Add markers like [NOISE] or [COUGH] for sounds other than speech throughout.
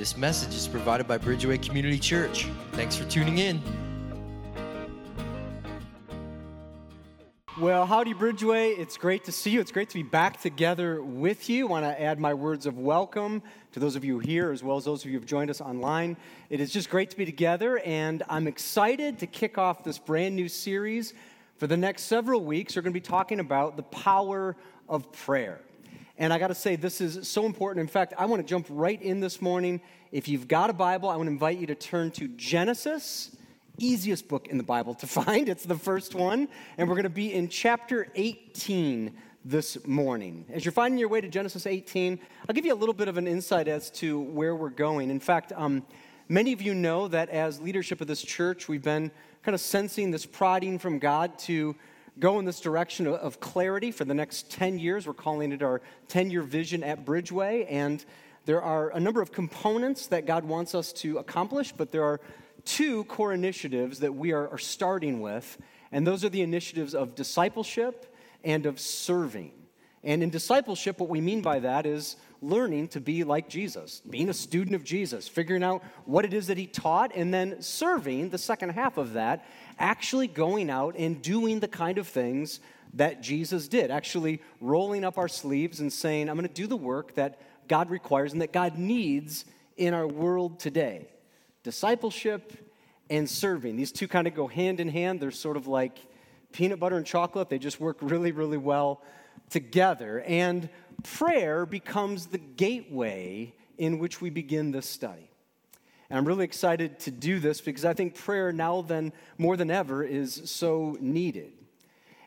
This message is provided by Bridgeway Community Church. Thanks for tuning in. Well, howdy, Bridgeway. It's great to see you. It's great to be back together with you. I want to add my words of welcome to those of you here, as well as those of you who have joined us online. It is just great to be together, and I'm excited to kick off this brand new series. For the next several weeks, we're going to be talking about the power of prayer. And I got to say, this is so important. In fact, I want to jump right in this morning. If you've got a Bible, I want to invite you to turn to Genesis, easiest book in the Bible to [LAUGHS] find. It's the first one. And we're going to be in chapter 18 this morning. As you're finding your way to Genesis 18, I'll give you a little bit of an insight as to where we're going. In fact, um, many of you know that as leadership of this church, we've been kind of sensing this prodding from God to go in this direction of clarity for the next 10 years. We're calling it our 10 year vision at Bridgeway. And there are a number of components that God wants us to accomplish, but there are two core initiatives that we are, starting with. And those are the initiatives of discipleship and of serving. And in discipleship, what we mean by that is learning to be like Jesus, being a student of Jesus, figuring out what it is that he taught, and then serving the second half of that actually going out and doing the kind of things that Jesus did, actually rolling up our sleeves and saying, I'm going to do the work that God requires and that God needs in our world today. Discipleship and serving. These two kind of go hand in hand. They're sort of like peanut butter and chocolate, they just work really, really well together. And prayer becomes the gateway in which we begin this study. And I'm really excited to do this because I think prayer now than more than ever is so needed.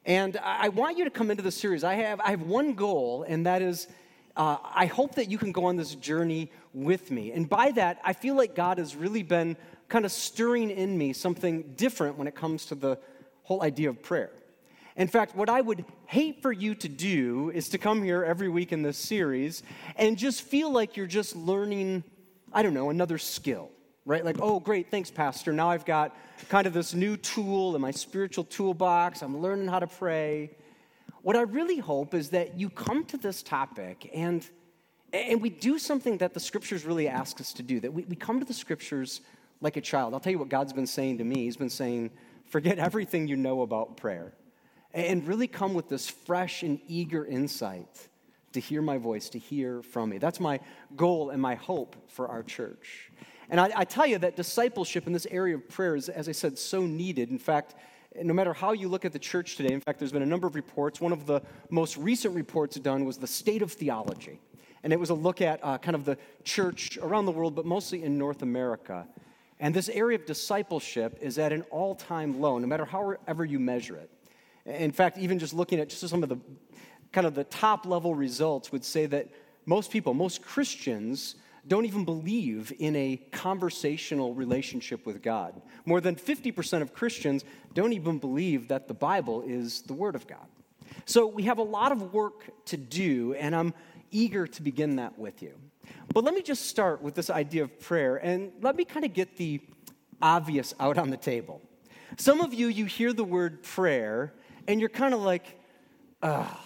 And I want you to come into the series. I have, I have one goal, and that is uh, I hope that you can go on this journey with me. And by that, I feel like God has really been kind of stirring in me something different when it comes to the whole idea of prayer. In fact, what I would hate for you to do is to come here every week in this series and just feel like you're just learning I don't know, another skill, right? Like, oh, great, thanks, Pastor. Now I've got kind of this new tool in my spiritual toolbox. I'm learning how to pray. What I really hope is that you come to this topic and, and we do something that the scriptures really ask us to do, that we, we come to the scriptures like a child. I'll tell you what God's been saying to me. He's been saying, forget everything you know about prayer and really come with this fresh and eager insight to hear my voice, to hear from me. That's my goal and my hope for our church. And I, I, tell you that discipleship in this area of prayer is, as I said, so needed. In fact, no matter how you look at the church today, in fact, there's been a number of reports. One of the most recent reports done was the state of theology. And it was a look at uh, kind of the church around the world, but mostly in North America. And this area of discipleship is at an all time low, no matter however you measure it. In fact, even just looking at just some of the kind of the top level results would say that most people, most Christians, don't even believe in a conversational relationship with God. More than 50% of Christians don't even believe that the Bible is the Word of God. So we have a lot of work to do, and I'm eager to begin that with you. But let me just start with this idea of prayer, and let me kind of get the obvious out on the table. Some of you, you hear the word prayer, and you're kind of like, ah.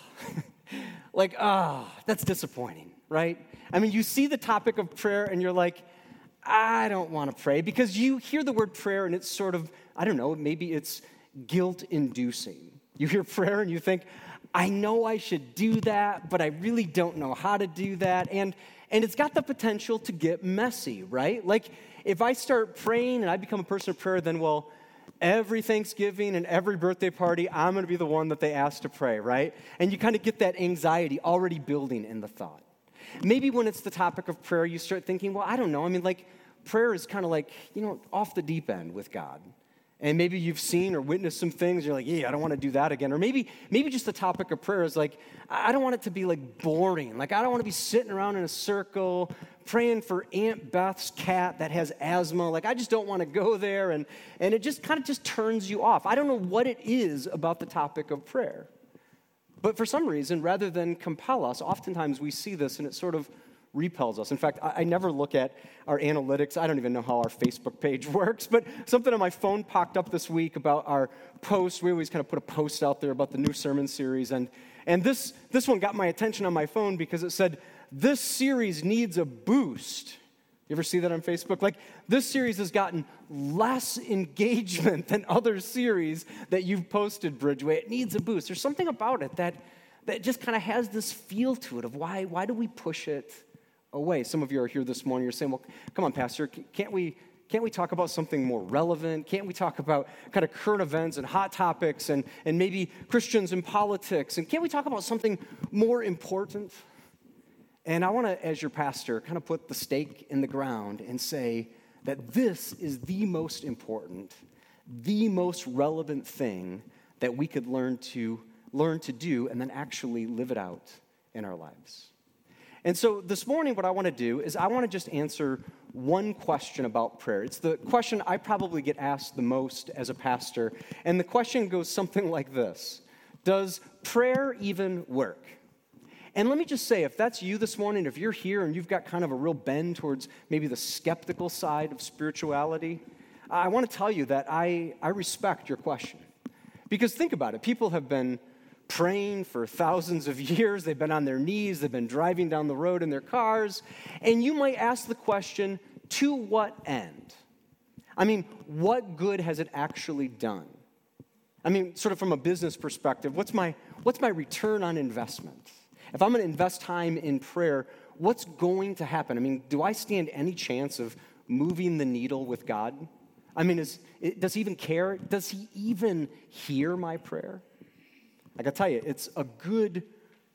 [LAUGHS] like, ah, oh, that's disappointing, right? I mean, you see the topic of prayer and you're like, I don't want to pray because you hear the word prayer and it's sort of, I don't know, maybe it's guilt inducing. You hear prayer and you think, I know I should do that, but I really don't know how to do that. And, and it's got the potential to get messy, right? Like, if I start praying and I become a person of prayer, then, well, every Thanksgiving and every birthday party, I'm going to be the one that they ask to pray, right? And you kind of get that anxiety already building in the thought. Maybe when it's the topic of prayer, you start thinking, well, I don't know. I mean, like, prayer is kind of like, you know, off the deep end with God. And maybe you've seen or witnessed some things, you're like, yeah, I don't want to do that again. Or maybe, maybe just the topic of prayer is like, I don't want it to be like boring. Like, I don't want to be sitting around in a circle praying for Aunt Beth's cat that has asthma. Like, I just don't want to go there. And, and it just kind of just turns you off. I don't know what it is about the topic of prayer. But for some reason, rather than compel us, oftentimes we see this and it sort of repels us. In fact, I, I, never look at our analytics. I don't even know how our Facebook page [LAUGHS] works, but something on my phone popped up this week about our post. We always kind of put a post out there about the new sermon series. And, and this, this one got my attention on my phone because it said, this series needs a boost. You ever see that on Facebook? Like, this series has gotten less engagement than other series that you've posted, Bridgeway. It needs a boost. There's something about it that, that just kind of has this feel to it of why, why do we push it away? Some of you are here this morning, you're saying, well, come on, Pastor, can't we, can't we talk about something more relevant? Can't we talk about kind of current events and hot topics and, and maybe Christians and politics? And can't we talk about something more important? And I want to, as your pastor, kind of put the stake in the ground and say that this is the most important, the most relevant thing that we could learn to learn to do and then actually live it out in our lives. And so this morning, what I want to do is I want to just answer one question about prayer. It's the question I probably get asked the most as a pastor. And the question goes something [LAUGHS] like this Does prayer even work? And let me just say, if that's you this morning, if you're here and you've got kind of a real bend towards maybe the skeptical side of spirituality, I want to tell you that I, I respect your question. Because think about it people have been praying for thousands of [LAUGHS] years, they've been on their knees, they've been driving down the road in their cars, and you might ask the question to what end? I mean, what good has it actually done? I mean, sort of from a business perspective, what's my, what's my return on investment? If I'm going to invest time in prayer, what's going to happen? I mean, do I stand any chance of moving the needle with God? I mean, is, does he even care? Does he even hear my prayer? I gotta tell you, it's a good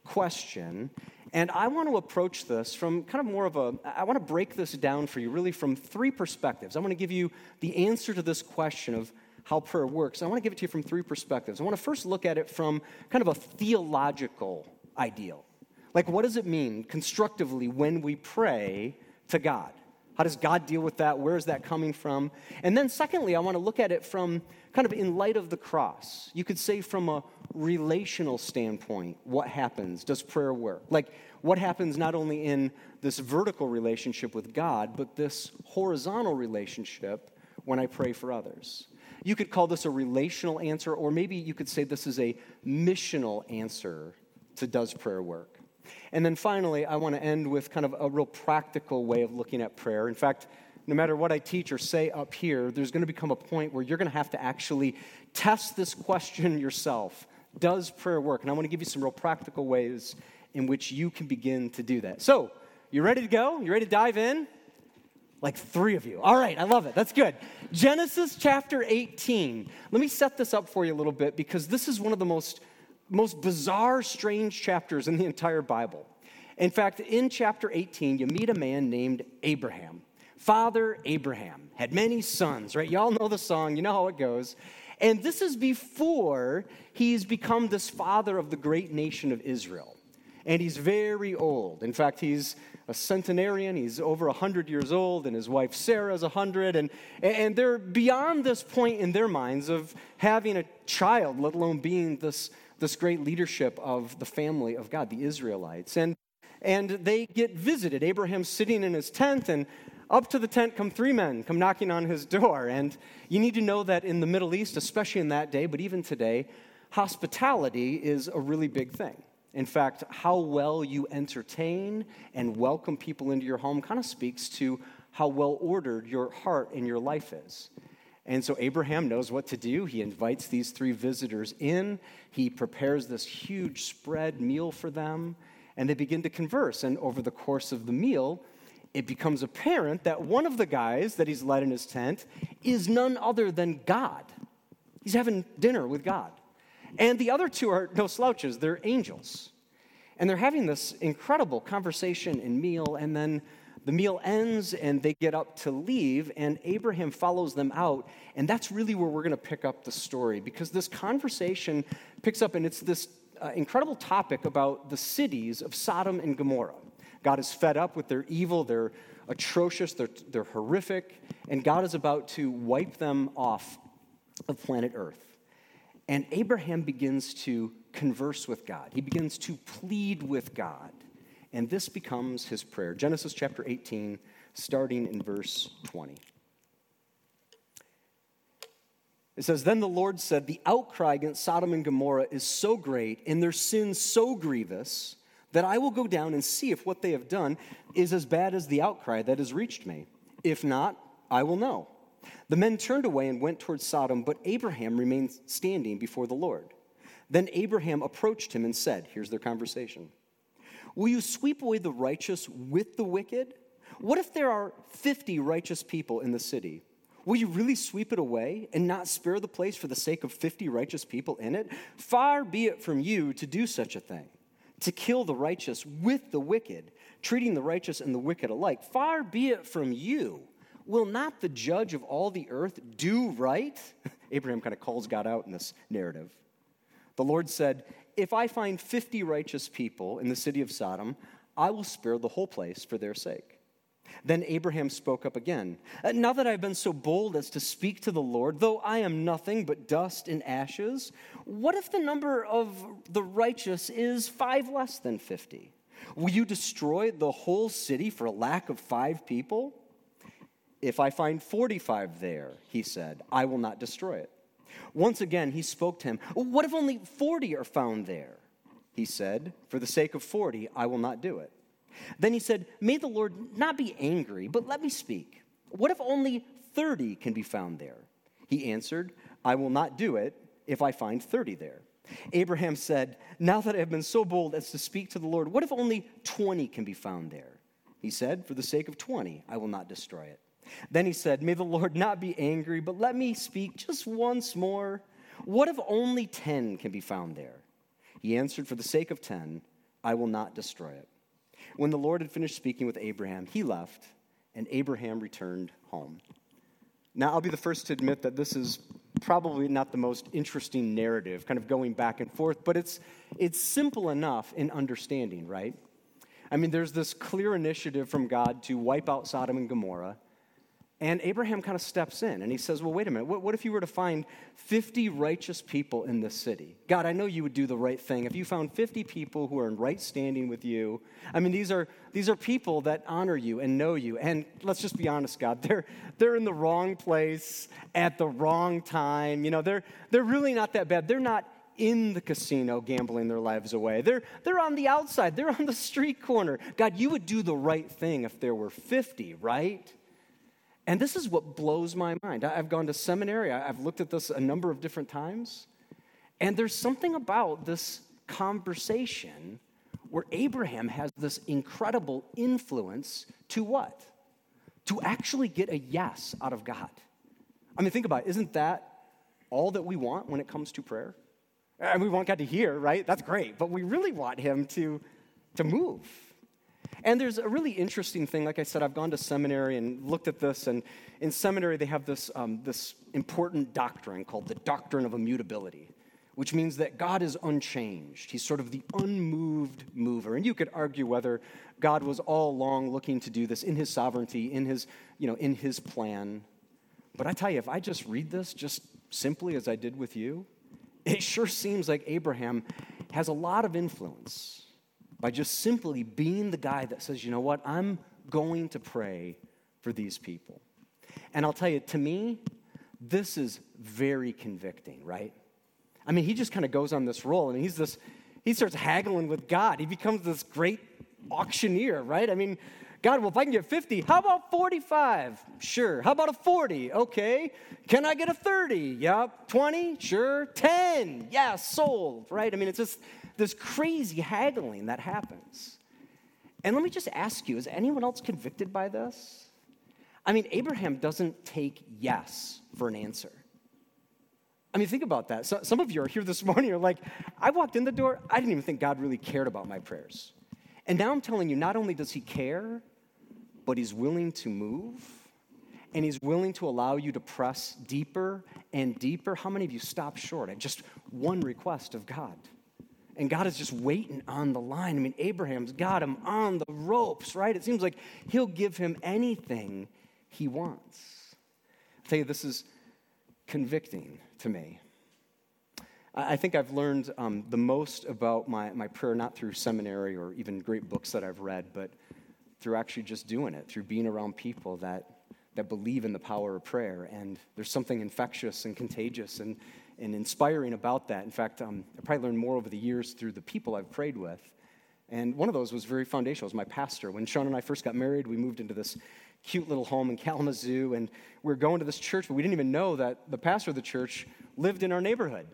question. And I want to approach this from kind of more of a, I want to break this down for you really from three perspectives. I want to give you the answer to this question of how prayer works. I want to give it to you from three perspectives. I want to first look at it from kind of a theological ideal. Like, what does it mean constructively when we pray to God? How does God deal with that? Where is that coming from? And then, secondly, I want to look at it from kind of in light of the cross. You could say, from a relational standpoint, what happens? Does prayer work? Like, what happens not only in this vertical relationship with God, but this horizontal relationship when I pray for others? You could call this a relational answer, or maybe you could say this is a missional answer to does prayer work? And then finally, I want to end with kind of a real practical way of looking at prayer. In fact, no matter what I teach or say up here, there's going to become a point where you're going to have to actually test this question [LAUGHS] yourself Does prayer work? And I want to give you some real practical ways in which you can begin to do that. So, you ready to go? You ready to dive in? Like three of you. All right, I love it. That's good. Genesis chapter 18. Let me set this up for you a little bit because this is one of the most most bizarre, strange chapters in the entire Bible. In fact, in chapter 18, you meet a man named Abraham. Father Abraham had many sons, right? Y'all know the song, you know how it goes. And this is before he's become this father of the great nation of Israel. And he's very old. In fact, he's a centenarian. He's over 100 years old, and his wife Sarah is 100. And, and they're beyond this point in their minds of having a child, let alone being this this great leadership of the family of God, the Israelites. And, and they get visited. Abraham's sitting in his tent, and up to the tent come three men, come knocking on his door. And you need to know that in the Middle East, especially in that day, but even today, hospitality is a really big thing. In fact, how well you entertain and welcome people into your home kind of speaks to how well ordered your heart and your life is. And so Abraham knows what to do. He invites these three visitors in. He prepares this huge spread meal for them, and they begin to converse. And over the course of the meal, it becomes apparent that one of the guys that he's led in his tent is none other than God. He's having dinner with God. And the other two are no slouches, they're angels. And they're having this incredible conversation and meal, and then the meal ends and they get up to leave, and Abraham follows them out. And that's really where we're going to pick up the story because this conversation picks up, and it's this uh, incredible topic about the cities of Sodom and Gomorrah. God is fed up with their evil, they're atrocious, they're, they're horrific, and God is about to wipe them off of planet Earth. And Abraham begins to converse with God, he begins to plead with God. And this becomes his prayer. Genesis chapter 18, starting in verse 20. It says, Then the Lord said, The outcry against Sodom and Gomorrah is so great, and their sin so grievous, that I will go down and see if what they have done is as bad as the outcry that has reached me. If not, I will know. The men turned away and went towards Sodom, but Abraham remained standing before the Lord. Then Abraham approached him and said, Here's their conversation Will you sweep away the righteous with the wicked? What if there are 50 righteous people in the city? Will you really sweep it away and not spare the place for the sake of 50 righteous people in it? Far be it from you to do such a thing, to kill the righteous with the wicked, treating the righteous and the wicked alike. Far be it from you. Will not the judge of all the earth do right? [LAUGHS] Abraham kind of calls God out in this narrative. The Lord said, If I find 50 righteous people in the city of Sodom, I will spare the whole place for their sake. Then Abraham spoke up again. Uh, now that I've been so bold as to speak to the Lord, though I am nothing but dust and ashes, what if the number of the righteous is five less than 50? Will you destroy the whole city for a lack of five people? If I find 45 there, he said, I will not destroy it. Once again, he spoke to him. What if only 40 are found there? He said, For the sake of 40, I will not do it. Then he said, May the Lord not be angry, but let me speak. What if only 30 can be found there? He answered, I will not do it if I find 30 there. Abraham said, Now that I have been so bold as to speak to the Lord, what if only 20 can be found there? He said, For the sake of 20, I will not destroy it. Then he said, May the Lord not be angry, but let me speak just once more. What if only 10 can be found there? He answered, For the sake of 10, I will not destroy it. When the Lord had finished speaking with Abraham, he left, and Abraham returned home. Now, I'll be the first to admit that this is probably not the most interesting narrative, kind of going back and forth, but it's, it's simple enough in understanding, right? I mean, there's this clear initiative from God to wipe out Sodom and Gomorrah. And Abraham kind of steps in and he says, Well, wait a minute. What, what, if you were to find 50 righteous people in this city? God, I know you would do the right thing. If you found 50 people who are in right standing with you, I mean, these are, these are people that honor you and know you. And let's just be honest, God, they're, they're in the wrong place at the wrong time. You know, they're, they're really not that bad. They're not in the casino gambling their lives away. They're, they're on the outside, they're on the street corner. God, you would do the right thing if there were 50, right? And this is what blows my mind. I've gone to seminary, I've looked at this a number of different times, and there's something about this conversation where Abraham has this incredible influence to what? To actually get a yes out of God. I mean, think about it. Isn't that all that we want when it comes to prayer? And we want God to hear, right? That's great. But we really want Him to, to move. And there's a really interesting thing. Like I said, I've gone to seminary and looked at this. And in seminary, they have this, um, this important doctrine called the doctrine of immutability, which means that God is unchanged. He's sort of the unmoved mover. And you could argue whether God was all along looking to do this in his sovereignty, in his, you know, in his plan. But I tell you, if I just read this just simply as I did with you, it sure seems like Abraham has a lot of influence by just simply being the guy that says, you know what, I'm going to pray for these people. And I'll tell you, to me, this is very convicting, right? I mean, he just kind of goes on this roll and he's this, he starts haggling with God. He becomes this great auctioneer, right? I mean, God, well, if I can get 50, how about 45? Sure. How about a 40? Okay. Can I get a 30? Yep. 20? Sure. 10? Yeah, sold, right? I mean, it's just, this crazy haggling that happens. And let me just ask you is anyone else convicted by this? I mean, Abraham doesn't take yes for an answer. I mean, think about that. So, some of you are here this [LAUGHS] morning, you're like, I walked in the door, I didn't even think God really cared about my prayers. And now I'm telling you, not only does he care, but he's willing to move and he's willing to allow you to press deeper and deeper. How many of you stop short at just one request of God? And God is just waiting on the line. I mean, Abraham's got him on the ropes, right? It seems like he'll give him anything he wants. I'll tell you, this is convicting to me. I think I've learned um, the most about my, my prayer, not through seminary or even great books that I've read, but through actually just doing it, through being around people that, that believe in the power of prayer. And there's something infectious and contagious and, and inspiring about that. In fact, um, I probably learned more over the years through the people I've prayed with And one of those was very foundational, was my pastor. When Sean and I first got married, we moved into this cute little home in Kalamazoo, and we were going to this church, but we didn't even know that the pastor of the church lived in our neighborhood.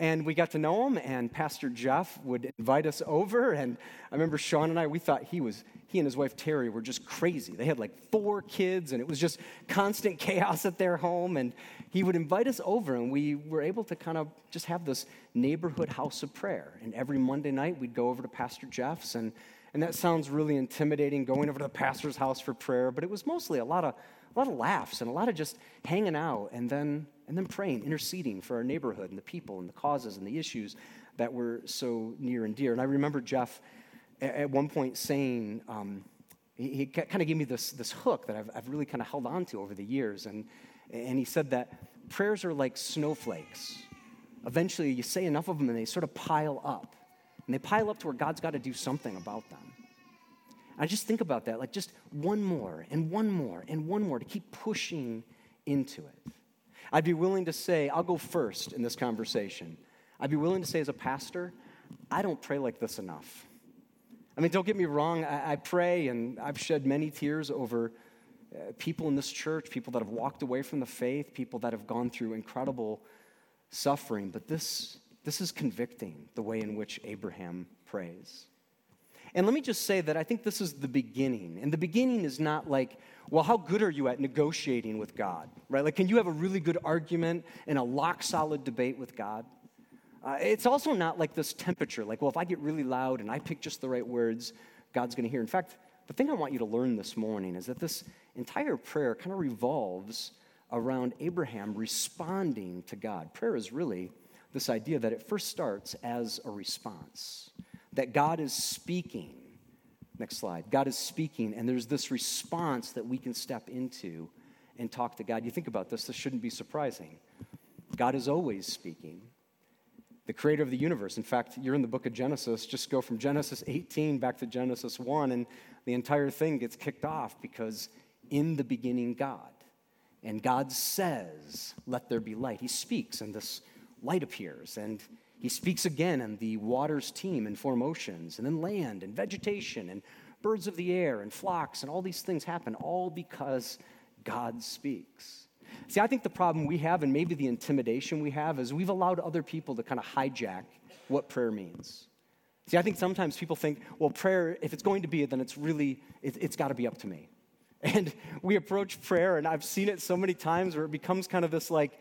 And we got to know him, and Pastor Jeff would invite us over. And I remember Sean and I, we thought he was, he and his wife Terry were just crazy. They had like four kids, and it was just constant [LAUGHS] chaos at their home. And he would invite us over, and we were able to kind of just have this neighborhood house of prayer. And every Monday night, we'd go over to Pastor Jeff's, and, and that sounds really intimidating, going over to the pastor's house for prayer, but it was mostly a lot of, a lot of laughs and a lot of just hanging out. And then and then praying, interceding for our neighborhood and the people and the causes and the issues that were so near and dear. And I remember Jeff at one point saying, um, he, he kind of gave me this, this hook that I've, I've really kind of held on to over the years. And, and he said that prayers are like snowflakes. Eventually, you say enough of them and they sort of pile up. And they pile up to where God's got to do something about them. I just think about that, like just one more and one more and one more to keep pushing into it. I'd be willing to say, I'll go first in this conversation. I'd be willing to say, as a pastor, I don't pray like this enough. I mean, don't get me wrong, I, I pray and I've shed many tears over uh, people in this church, people that have walked away from the faith, people that have gone through incredible suffering, but this, this is convicting the way in which Abraham prays. And let me just say that I think this is the beginning. And the beginning is not like, well, how good are you at negotiating with God, right? Like, can you have a really good argument and a lock solid debate with God? Uh, it's also not like this temperature, like, well, if I get really loud and I pick just the right words, God's going to hear. In fact, the thing I want you to learn this morning is that this entire prayer kind of revolves around Abraham responding to God. Prayer is really this idea that it first starts as a response, that God is speaking Next slide. God is speaking, and there's this response that we can step into and talk to God. You think about this, this shouldn't be surprising. God is always speaking. The creator of the universe. In fact, you're in the book of Genesis. Just go from Genesis 18 back to Genesis 1, and the entire thing gets kicked off because in the beginning, God. And God says, Let there be light. He speaks, and this light appears. And he speaks again, and the waters teem and form oceans, and then land and vegetation and birds of the air and flocks, and all these things happen, all because God speaks. See, I think the problem we have, and maybe the intimidation we have, is we've allowed other people to kind of hijack what prayer means. See, I think sometimes people think, well, prayer, if it's going to be, then it's really, it, it's got to be up to me. [LAUGHS] And we approach prayer, and I've seen it so many times where it becomes kind of this like,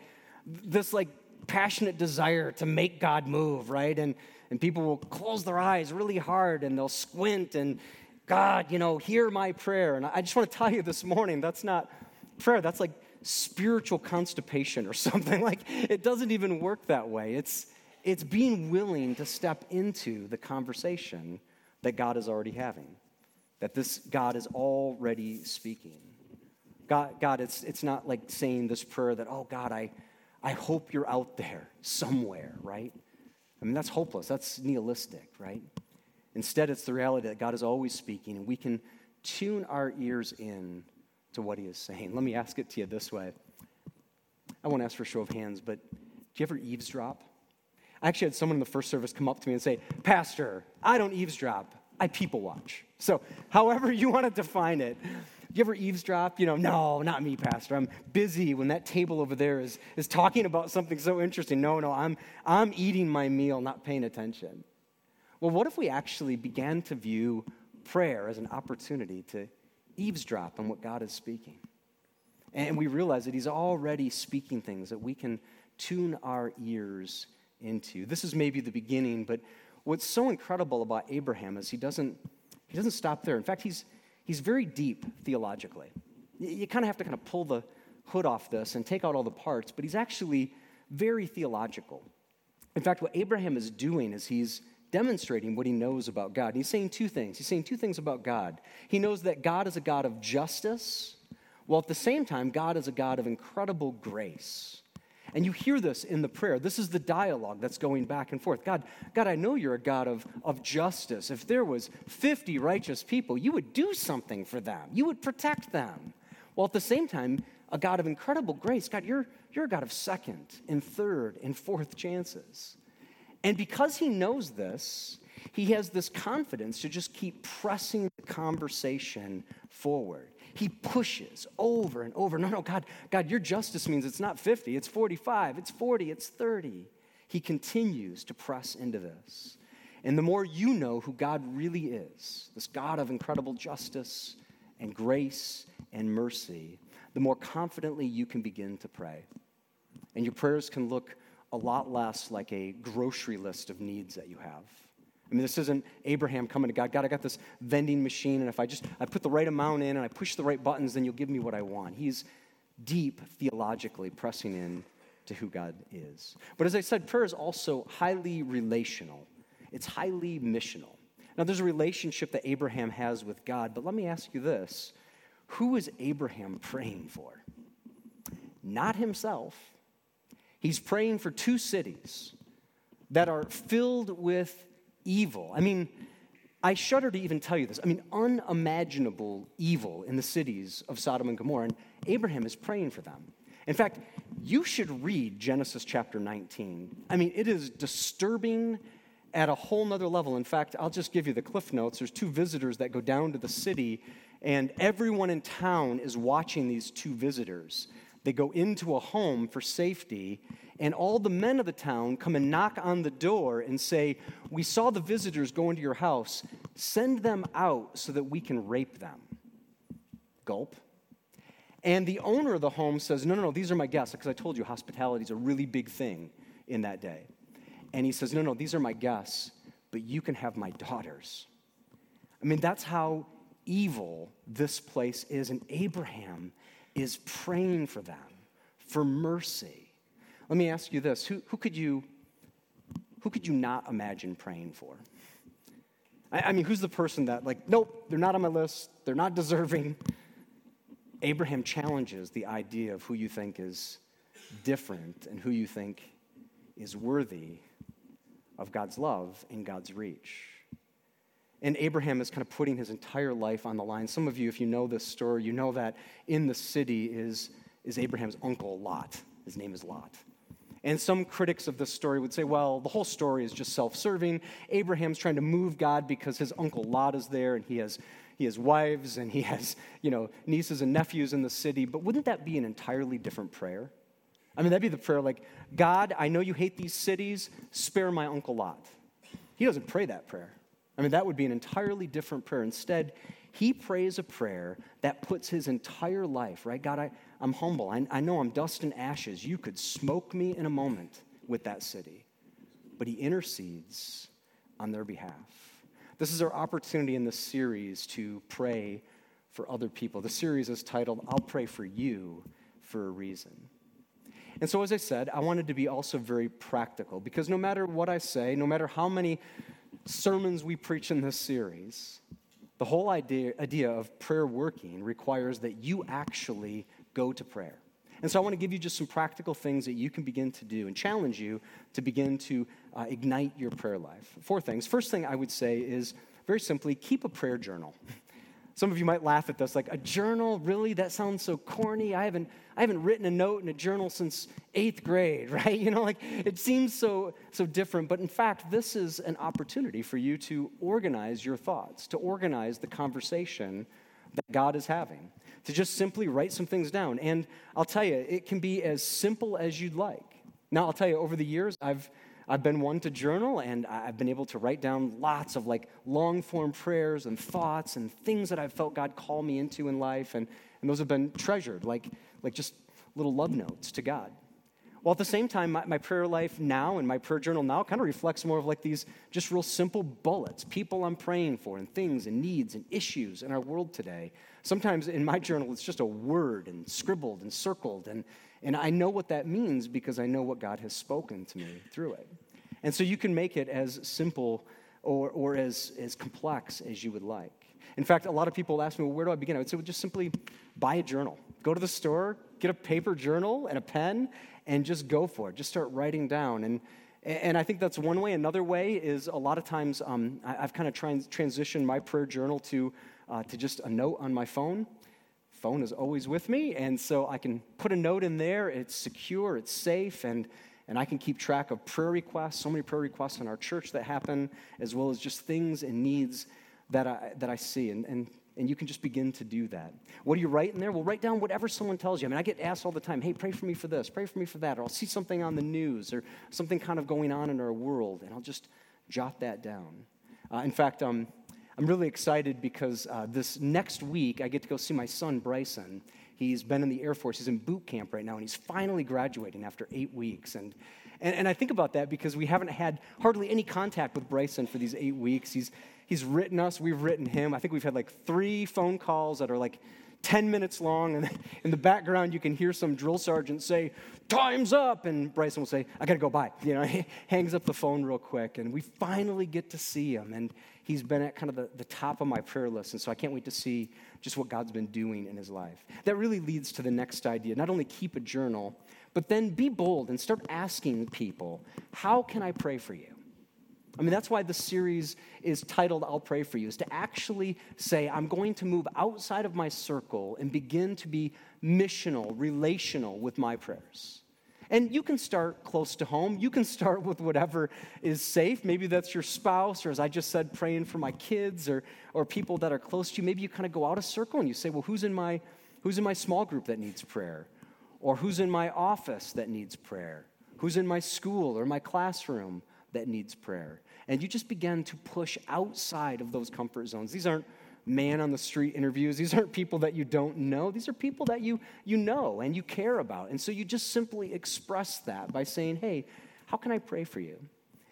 this like passionate desire to make God move, right? And, and people will close their eyes really hard and they'll squint and, God, you know, hear my prayer. And I just want to tell you this morning, that's not prayer, that's like spiritual constipation or [LAUGHS] something. Like it doesn't even work that way. It's, it's being willing to step into the conversation that God is already having, that this God is already speaking. God, God it's, it's not like saying this prayer that, oh, God, I, I hope you're out there somewhere, right? I mean, that's hopeless. That's nihilistic, right? Instead, it's the reality that God is always speaking, and we can tune our ears in to what He is saying. Let me ask it to you this way. I won't ask for a show of hands, but do you ever eavesdrop? I actually had someone in the first service come up to me and say, Pastor, I don't eavesdrop, I people watch. So, however you want to define it, you ever eavesdrop? You know, no, not me, Pastor. I'm busy when that table over there is, is talking about something so interesting. No, no, I'm, I'm eating my meal, not paying attention. Well, what if we actually began to view prayer as an opportunity to eavesdrop on what God is speaking? And we realize that He's already speaking things that we can tune our ears into. This is maybe the beginning, but what's so incredible about Abraham is he doesn't, he doesn't stop there. In fact, he's, he's very deep theologically. You, kind of have to kind of pull the hood off this and take out all the parts, but he's actually very theological. In fact, what Abraham is doing is he's demonstrating what he knows about God. And he's saying two things. He's saying two things about God. He knows that God is a God of justice, while at the same time, God is a God of incredible grace. And you hear this in the prayer. This is the dialogue that's going back and forth. God, God, I know you're a God of, of justice. If there was 50 righteous people, you would do something for them. You would protect them. While at the same time, a God of incredible grace. God, you're, you're a God of second and third and fourth chances. And because he knows this, he has this confidence to just keep pressing conversation forward. He pushes over and over. No, no, God, God, your justice means it's not 50, it's 45, it's 40, it's 30. He continues to press into this. And the more you know who God really is, this God of incredible justice and grace and mercy, the more confidently you can begin to pray. And your prayers can look a lot less like a grocery list of needs that you have. I mean, this isn't Abraham coming to God. God, I got this vending machine, and if I just I put the right amount in and I push the right buttons, then you'll give me what I want. He's deep theologically pressing in to who God is. But as I said, prayer is also highly relational. It's highly missional. Now, there's a relationship that Abraham has with God, but let me ask you this who is Abraham praying for? Not himself. He's praying for two cities that are filled with evil. I mean, I shudder to even tell you this. I mean, unimaginable evil in the cities of Sodom and Gomorrah, and Abraham is praying for them. In fact, you should read Genesis chapter 19. I mean, it is disturbing at a whole nother level. In fact, I'll just give you the cliff notes. There's two visitors that go down to the city, and everyone in town is watching these two visitors. They go into a home for safety, and all the men of the town come and knock on the door and say, We saw the visitors go into your house. Send them out so that we can rape them. Gulp. And the owner of the home says, No, no, no, these are my guests, because I told you hospitality is a really big thing in that day. And he says, No, no, these are my guests, but you can have my daughters. I mean, that's how evil this place is. And Abraham is praying for them for mercy. Let me ask you this who, who, could, you, who could you not imagine praying for? I, I mean, who's the person that, like, nope, they're not on my list, they're not deserving? Abraham challenges the idea of who you think is different and who you think is worthy of God's love and God's reach. And Abraham is kind of putting his entire life on the line. Some of you, if you know this story, you know that in the city is, is Abraham's uncle Lot. His name is Lot. And some critics of this story would say, well, the whole story is just self serving. Abraham's trying to move God because his uncle Lot is there and he has, he has wives and he has you know, nieces and nephews in the city. But wouldn't that be an entirely different prayer? I mean, that'd be the prayer like, God, I know you hate these cities, spare my uncle Lot. He doesn't pray that prayer. I mean, that would be an entirely different prayer. Instead, he prays a prayer that puts his entire life, right? God, I, I'm humble. I, I know I'm dust and ashes. You could smoke me in a moment with that city. But he intercedes on their behalf. This is our opportunity in this series to pray for other people. The series is titled, I'll Pray for You for a Reason. And so, as I said, I wanted to be also very practical because no matter what I say, no matter how many sermons we preach in this series, the whole idea, idea of prayer working requires that you actually go to prayer. And so I want to give you just some practical things that you can begin to do and challenge you to begin to uh, ignite your prayer life. Four things. First thing I would say is very simply keep a prayer journal. [LAUGHS] Some of you might laugh at this, like, a journal? Really? That sounds so corny. I haven't, I haven't written a note in a journal since eighth grade, [LAUGHS] right? You know, like, it seems so, so different. But in fact, this is an opportunity for you to organize your thoughts, to organize the conversation that God is having, to just simply write some things down. And I'll tell you, it can be as simple as you'd like. Now, I'll tell you, over the years, I've I've been one to journal, and I've been able to write down lots of like long form prayers and thoughts and things that I've felt God call me into in life, and, and those have been treasured, like, like just little love notes to God. While at the same time, my, my, prayer life now and my prayer journal now kind of reflects more of like these just real simple bullets, people I'm praying for, and things and needs and issues in our world today. Sometimes in my journal, it's just a word and scribbled and circled, and, and I know what that means because I know what God has spoken to me through it. And so you can make it as simple or, or as, as complex as you would like. In fact, a lot of people ask me, well, where do I begin? I would say, well, just simply buy a journal. Go to the store, get a paper journal and a pen, and just go for it. Just start writing down. And, and I think that's one way. Another way is a lot of times um, I, have kind of trans- transitioned my prayer journal to, uh, to just a note on my phone phone is always with me, and so I can put a note in there. It's secure, it's safe, and, And I can keep track of prayer requests, so many prayer requests in our church that happen, as well as just things and needs that I, that I see. And, and, and you can just begin to do that. What do you write in there? Well, write down whatever someone tells you. I mean, I get asked all the time, hey, pray for me for this, pray for me for that. Or I'll see something on the news or something kind of going on in our world, and I'll just jot that down. Uh, in fact, um, I'm really excited because uh, this next week I get to go see my son, Bryson. He's been in the Air Force. He's in boot camp right now, and he's finally graduating after eight weeks. And, and, and I think about that because we haven't had hardly any contact with Bryson for these eight weeks. He's, he's written us, we've written him. I think we've had like three phone calls that are like 10 minutes long, and in the background, you can hear some drill sergeant say, Time's up! And Bryson will say, I gotta go bye. You know, [LAUGHS] he hangs up the phone real quick, and we finally get to see him. And he's been at kind of the, the top of my prayer list, and so I can't wait to see just what God's been doing in his life. That really leads to the next idea. Not only keep a journal, but then be bold and start asking people, How can I pray for you? I mean, that's why the series is titled I'll Pray for You, is to actually say, I'm going to move outside of my circle and begin to be missional, relational with my prayers. And you can start close to home. You can start with whatever is safe. Maybe that's your spouse, or as I just said, praying for my kids or, or people that are close to you. Maybe you kind of go out a circle and you say, well, who's in my, who's in my small group that needs prayer? Or who's in my office that needs prayer? Who's in my school or my classroom that needs prayer? And you just begin to push outside of those comfort zones. These aren't man on the street interviews. These aren't people that you don't know. These are people that you, you know and you care about. And so you just simply express that by saying, hey, how can I pray for you?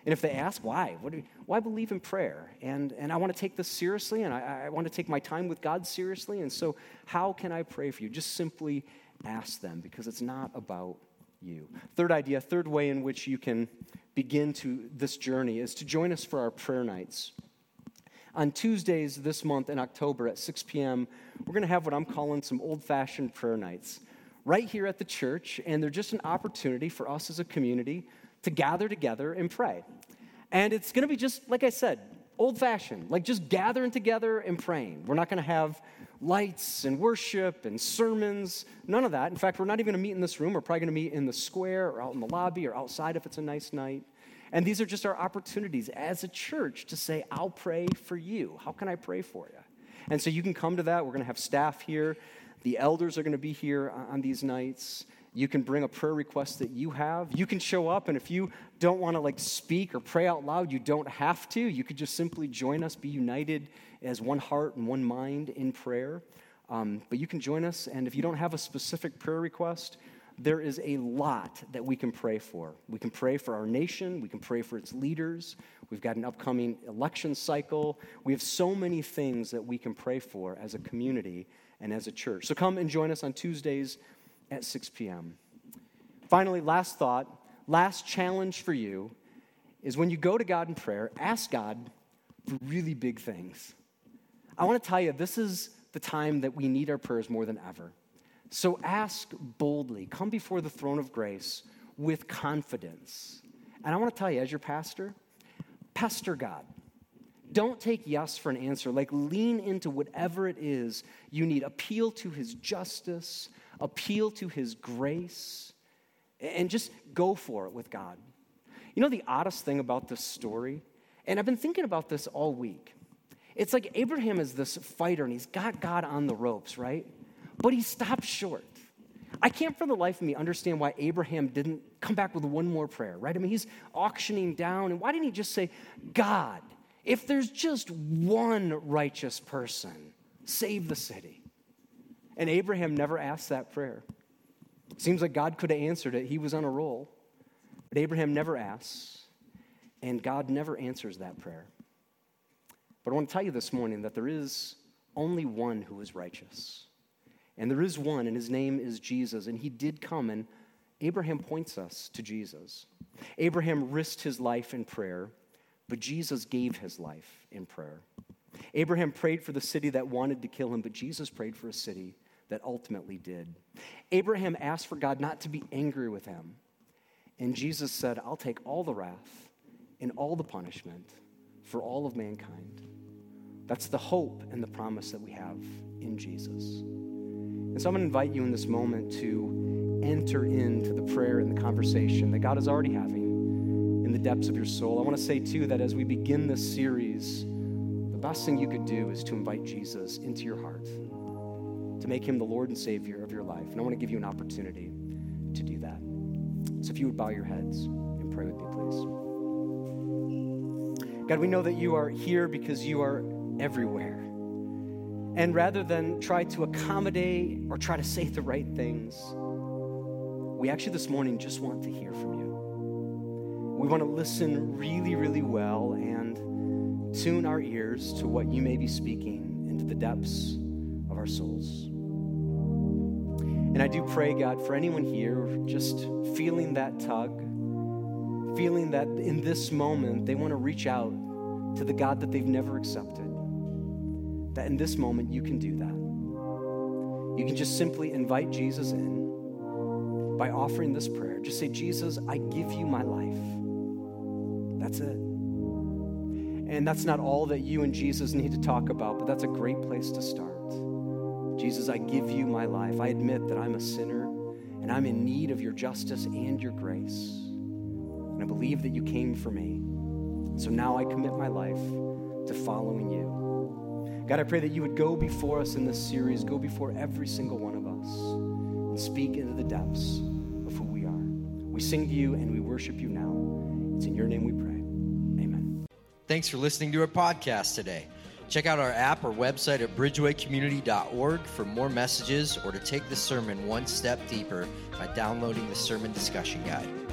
And if they ask why, what do, why believe in prayer? And, and I want to take this seriously, and I, I want to take my time with God seriously. And so, how can I pray for you? Just simply ask them because it's not about you. Third idea, third way in which you can begin to this journey is to join us for our prayer nights. On Tuesdays this month in October at 6 p.m., we're going to have what I'm calling some old fashioned prayer nights right here at the church, and they're just an opportunity for us as a community to gather together and pray. And it's going to be just, like I said, old fashioned, like just gathering together and praying. We're not going to have lights and worship and sermons, none of that. In fact, we're not even going to meet in this room. We're probably going to meet in the square or out in the lobby or outside if it's a nice night. And these are just our opportunities as a church to say, I'll pray for you. How can I pray for you? And so you can come to that. We're going to have staff here. The elders are going to be here on these nights. You can bring a prayer request that you have. You can show up, and if you don't want to like speak or pray out loud, you don't have to. You could just simply join us, be united as one heart and one mind in prayer. Um, but you can join us, and if you don't have a specific prayer request, there is a lot that we can pray for. We can pray for our nation, we can pray for its leaders. We've got an upcoming election cycle. We have so many things that we can pray for as a community and as a church. So come and join us on Tuesdays at 6 p.m. Finally, last thought, last challenge for you is when you go to God in prayer, ask God for really big things. I want to tell you, this is the time that we need our prayers more than ever. So ask boldly, come before the throne of grace with confidence. And I want to tell you, as your pastor, pester God. Don't take yes for an answer. Like, lean into whatever it is you need. Appeal to his justice, appeal to his grace, and just go for it with God. You know the oddest thing about this story? And I've been thinking about this all week. It's like Abraham is this fighter and he's got God on the ropes, right? But he stopped short. I can't for the life of me understand why Abraham didn't come back with one more prayer, right? I mean, he's auctioning down, and why didn't he just say, God, if there's just one righteous person, save the city? And Abraham never asked that prayer. Seems like God could have answered it. He was on a roll. But Abraham never asks, and God never answers that prayer. But I want to tell you this morning that there is only one who is righteous. And there is one, and his name is Jesus. And he did come, and Abraham points us to Jesus. Abraham risked his life in prayer, but Jesus gave his life in prayer. Abraham prayed for the city that wanted to kill him, but Jesus prayed for a city that ultimately did. Abraham asked for God not to be angry with him. And Jesus said, I'll take all the wrath and all the punishment for all of mankind. That's the hope and the promise that we have in Jesus. And so I'm going to invite you in this moment to enter into the prayer and the conversation that God is already having in the depths of your soul. I want to say, too, that as we begin this series, the best thing you could do is to invite Jesus into your heart, to make him the Lord and Savior of your life. And I want to give you an opportunity to do that. So if you would bow your heads and pray with me, please. God, we know that you are here because you are everywhere. And rather than try to accommodate or try to say the right things, we actually this morning just want to hear from you. We want to listen really, really well and tune our ears to what you may be speaking into the depths of our souls. And I do pray, God, for anyone here just feeling that tug, feeling that in this moment they want to reach out to the God that they've never accepted that in this moment you can do that. You can just simply invite Jesus in by offering this prayer. Just say, Jesus, I give you my life. That's it. And that's not all that you and Jesus need to talk about, but that's a great place to start. Jesus, I give you my life. I admit that I'm a sinner and I'm in need of your justice and your grace. And I believe that you came for me. So now I commit my life to following you. God, I pray that you would go before us in this series, go before every single one of us, and speak into the depths of who we are. We sing to you and we worship you now. It's in your name we pray. Amen. Thanks for listening to our podcast today. Check out our app or website at bridgewaycommunity.org for more messages or to take the sermon one step deeper by downloading the sermon discussion guide.